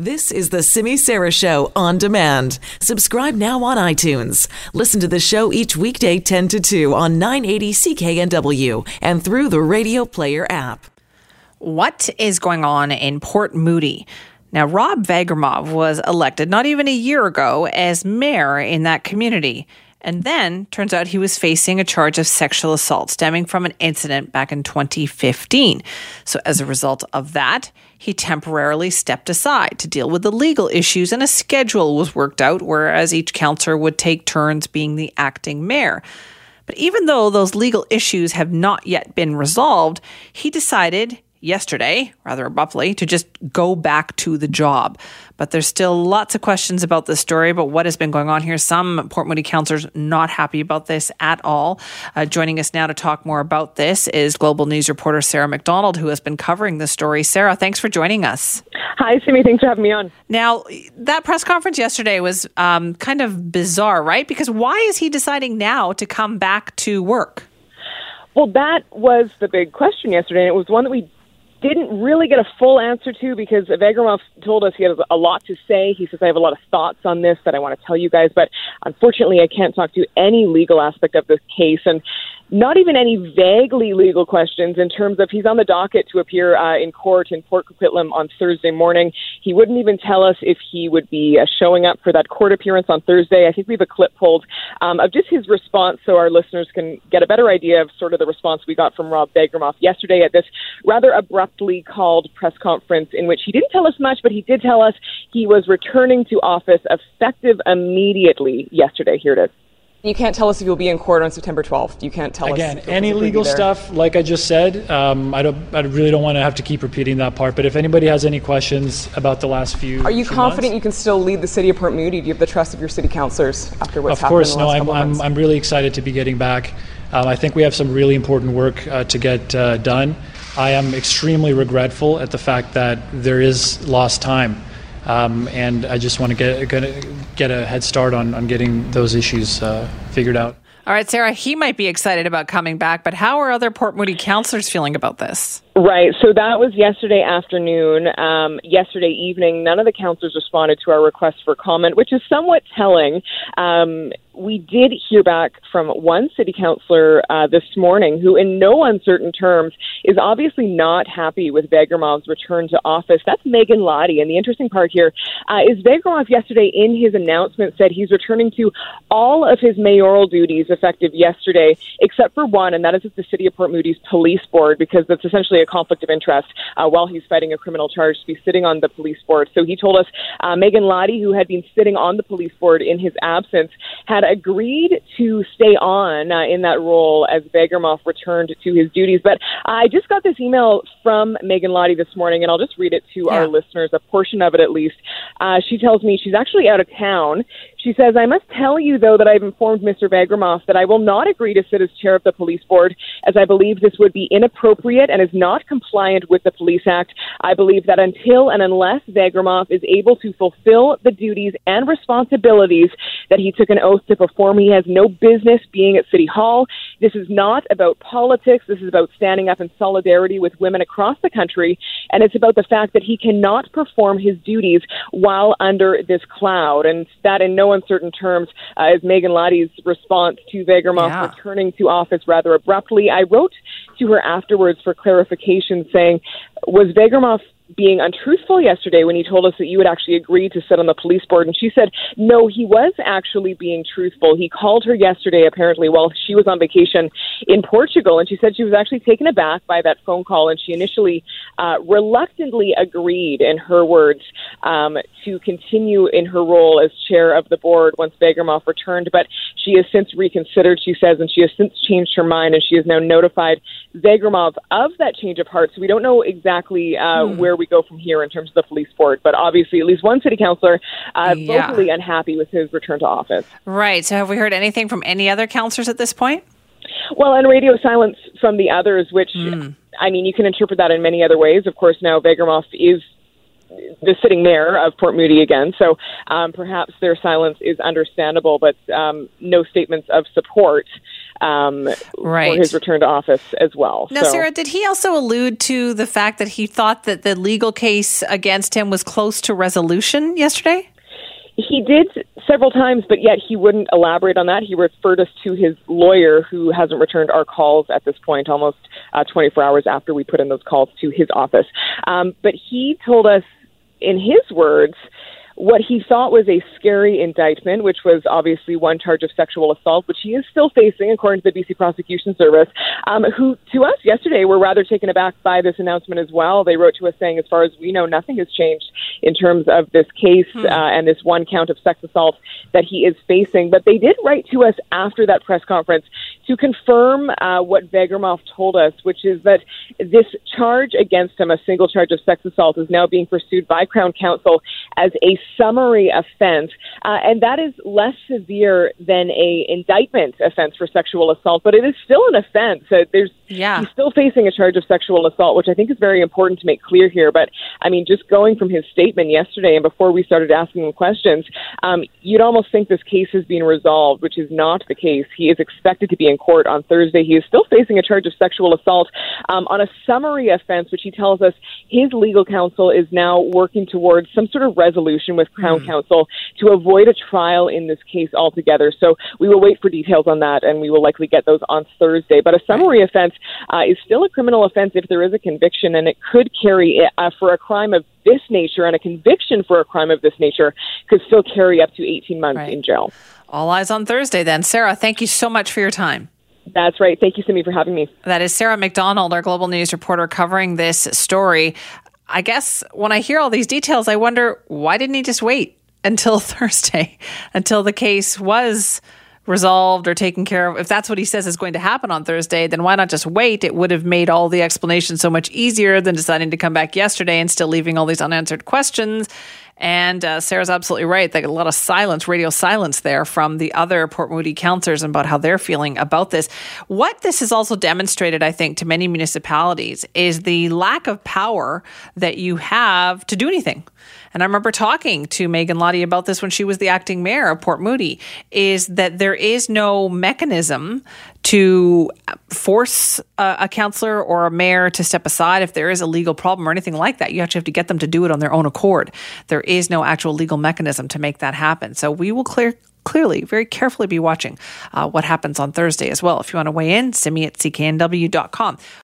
This is the Simi Sara Show on demand. Subscribe now on iTunes. Listen to the show each weekday 10 to 2 on 980 CKNW and through the Radio Player app. What is going on in Port Moody? Now, Rob Vagramov was elected not even a year ago as mayor in that community. And then turns out he was facing a charge of sexual assault stemming from an incident back in 2015. So, as a result of that, he temporarily stepped aside to deal with the legal issues, and a schedule was worked out, whereas each councillor would take turns being the acting mayor. But even though those legal issues have not yet been resolved, he decided yesterday, rather abruptly, to just go back to the job. But there's still lots of questions about this story, about what has been going on here. Some Port Moody councillors not happy about this at all. Uh, joining us now to talk more about this is Global News reporter Sarah McDonald, who has been covering the story. Sarah, thanks for joining us. Hi, Simi. Thanks for having me on. Now, that press conference yesterday was um, kind of bizarre, right? Because why is he deciding now to come back to work? Well, that was the big question yesterday, and it was one that we didn't really get a full answer to because Vagramov told us he has a lot to say. He says, I have a lot of thoughts on this that I want to tell you guys, but unfortunately, I can't talk to any legal aspect of this case. And not even any vaguely legal questions in terms of he's on the docket to appear uh, in court in Port Coquitlam on Thursday morning. He wouldn't even tell us if he would be uh, showing up for that court appearance on Thursday. I think we have a clip pulled um, of just his response so our listeners can get a better idea of sort of the response we got from Rob Vagramov yesterday at this rather abruptly called press conference in which he didn't tell us much, but he did tell us he was returning to office effective immediately yesterday. Here it is. You can't tell us if you'll be in court on September 12th. You can't tell Again, us. Again, any legal stuff, like I just said, um, I, don't, I really don't want to have to keep repeating that part. But if anybody has any questions about the last few, are you few confident months, you can still lead the city of Port Moody? Do you have the trust of your city councillors after what's of happened? course, in the no. I'm, I'm. I'm really excited to be getting back. Um, I think we have some really important work uh, to get uh, done. I am extremely regretful at the fact that there is lost time. Um, and I just want to get, get, get a head start on, on getting those issues uh, figured out. All right, Sarah, he might be excited about coming back, but how are other Port Moody councillors feeling about this? Right. So that was yesterday afternoon. Um, yesterday evening, none of the councillors responded to our request for comment, which is somewhat telling. Um, we did hear back from one city councillor uh, this morning who, in no uncertain terms, is obviously not happy with Vagramov's return to office. That's Meghan Lahti. And the interesting part here uh, is yesterday, in his announcement, said he's returning to all of his mayoral duties effective yesterday, except for one, and that is at the City of Port Moody's Police Board, because that's essentially a conflict of interest uh, while he's fighting a criminal charge to be sitting on the police board. So he told us uh, Meghan Lahti, who had been sitting on the police board in his absence, had agreed to stay on uh, in that role as Vagramov returned to his duties. But I just got this email from Meghan Lahti this morning, and I'll just read it to yeah. our listeners, a portion of it at least. Uh, she tells me she's actually out of town. She says, I must tell you, though, that I've informed Mr. Vagramov that I will not agree to sit as chair of the police board, as I believe this would be inappropriate and is not compliant with the Police Act. I believe that until and unless Vagramov is able to fulfill the duties and responsibilities that he took an oath to perform, he has no business being at City Hall. This is not about politics. This is about standing up in solidarity with women across the country. And it's about the fact that he cannot perform his duties while under this cloud. And that, in no uncertain terms, uh, is Meghan Lahti's response to Vagramov yeah. returning to office rather abruptly. I wrote to her afterwards for clarification saying, was Vagramov being untruthful yesterday when he told us that you had actually agreed to sit on the police board. And she said, no, he was actually being truthful. He called her yesterday, apparently, while she was on vacation in Portugal. And she said she was actually taken aback by that phone call. And she initially uh, reluctantly agreed, in her words, um, to continue in her role as chair of the board once Vagramov returned. But she has since reconsidered, she says, and she has since changed her mind. And she has now notified Vagramov of that change of heart. So we don't know exactly uh, hmm. where we go from here in terms of the police board. But obviously, at least one city councillor uh, yeah. vocally unhappy with his return to office. Right. So, have we heard anything from any other councillors at this point? Well, and radio silence from the others, which mm. I mean, you can interpret that in many other ways. Of course, now Vagramov is the sitting mayor of Port Moody again. So um, perhaps their silence is understandable, but um, no statements of support. Um, right. for his return to office as well. Now, so. Sarah, did he also allude to the fact that he thought that the legal case against him was close to resolution yesterday? He did several times, but yet he wouldn't elaborate on that. He referred us to his lawyer, who hasn't returned our calls at this point, almost uh, 24 hours after we put in those calls to his office. Um, but he told us, in his words, what he thought was a scary indictment, which was obviously one charge of sexual assault, which he is still facing, according to the BC Prosecution Service, um, who to us yesterday were rather taken aback by this announcement as well. They wrote to us saying, as far as we know, nothing has changed in terms of this case hmm. uh, and this one count of sex assault that he is facing. But they did write to us after that press conference to confirm uh, what Vagramov told us, which is that this charge against him, a single charge of sex assault, is now being pursued by Crown Counsel as a summary offense, uh, and that is less severe than a indictment offense for sexual assault, but it is still an offense. So there's yeah. he's still facing a charge of sexual assault, which I think is very important to make clear here. But I mean, just going from his statement yesterday and before we started asking him questions, um, you'd almost think this case has been resolved, which is not the case. He is expected to be in court on Thursday. He is still facing a charge of sexual assault um, on a summary offense, which he tells us his legal counsel is now working towards some sort of resolution with Crown mm. Counsel to avoid a trial in this case altogether. So we will wait for details on that, and we will likely get those on Thursday. But a summary offense uh, is still a criminal offense if there is a conviction, and it could carry uh, for a crime of this nature, and a conviction for a crime of this nature could still carry up to 18 months right. in jail. All eyes on Thursday then. Sarah, thank you so much for your time. That's right. Thank you, Simi, for having me. That is Sarah McDonald, our global news reporter, covering this story. I guess when I hear all these details, I wonder why didn't he just wait until Thursday, until the case was resolved or taken care of. If that's what he says is going to happen on Thursday, then why not just wait? It would have made all the explanation so much easier than deciding to come back yesterday and still leaving all these unanswered questions and uh, Sarah's absolutely right. They Like a lot of silence, radio silence there from the other Port Moody councillors about how they're feeling about this. What this has also demonstrated, I think, to many municipalities is the lack of power that you have to do anything. And I remember talking to Meghan Lahti about this when she was the acting mayor of Port Moody, is that there is no mechanism to force a, a counselor or a mayor to step aside if there is a legal problem or anything like that. You actually have to get them to do it on their own accord. There is no actual legal mechanism to make that happen. So we will clear clearly, very carefully be watching uh, what happens on Thursday as well. If you want to weigh in, send me at cknw.com.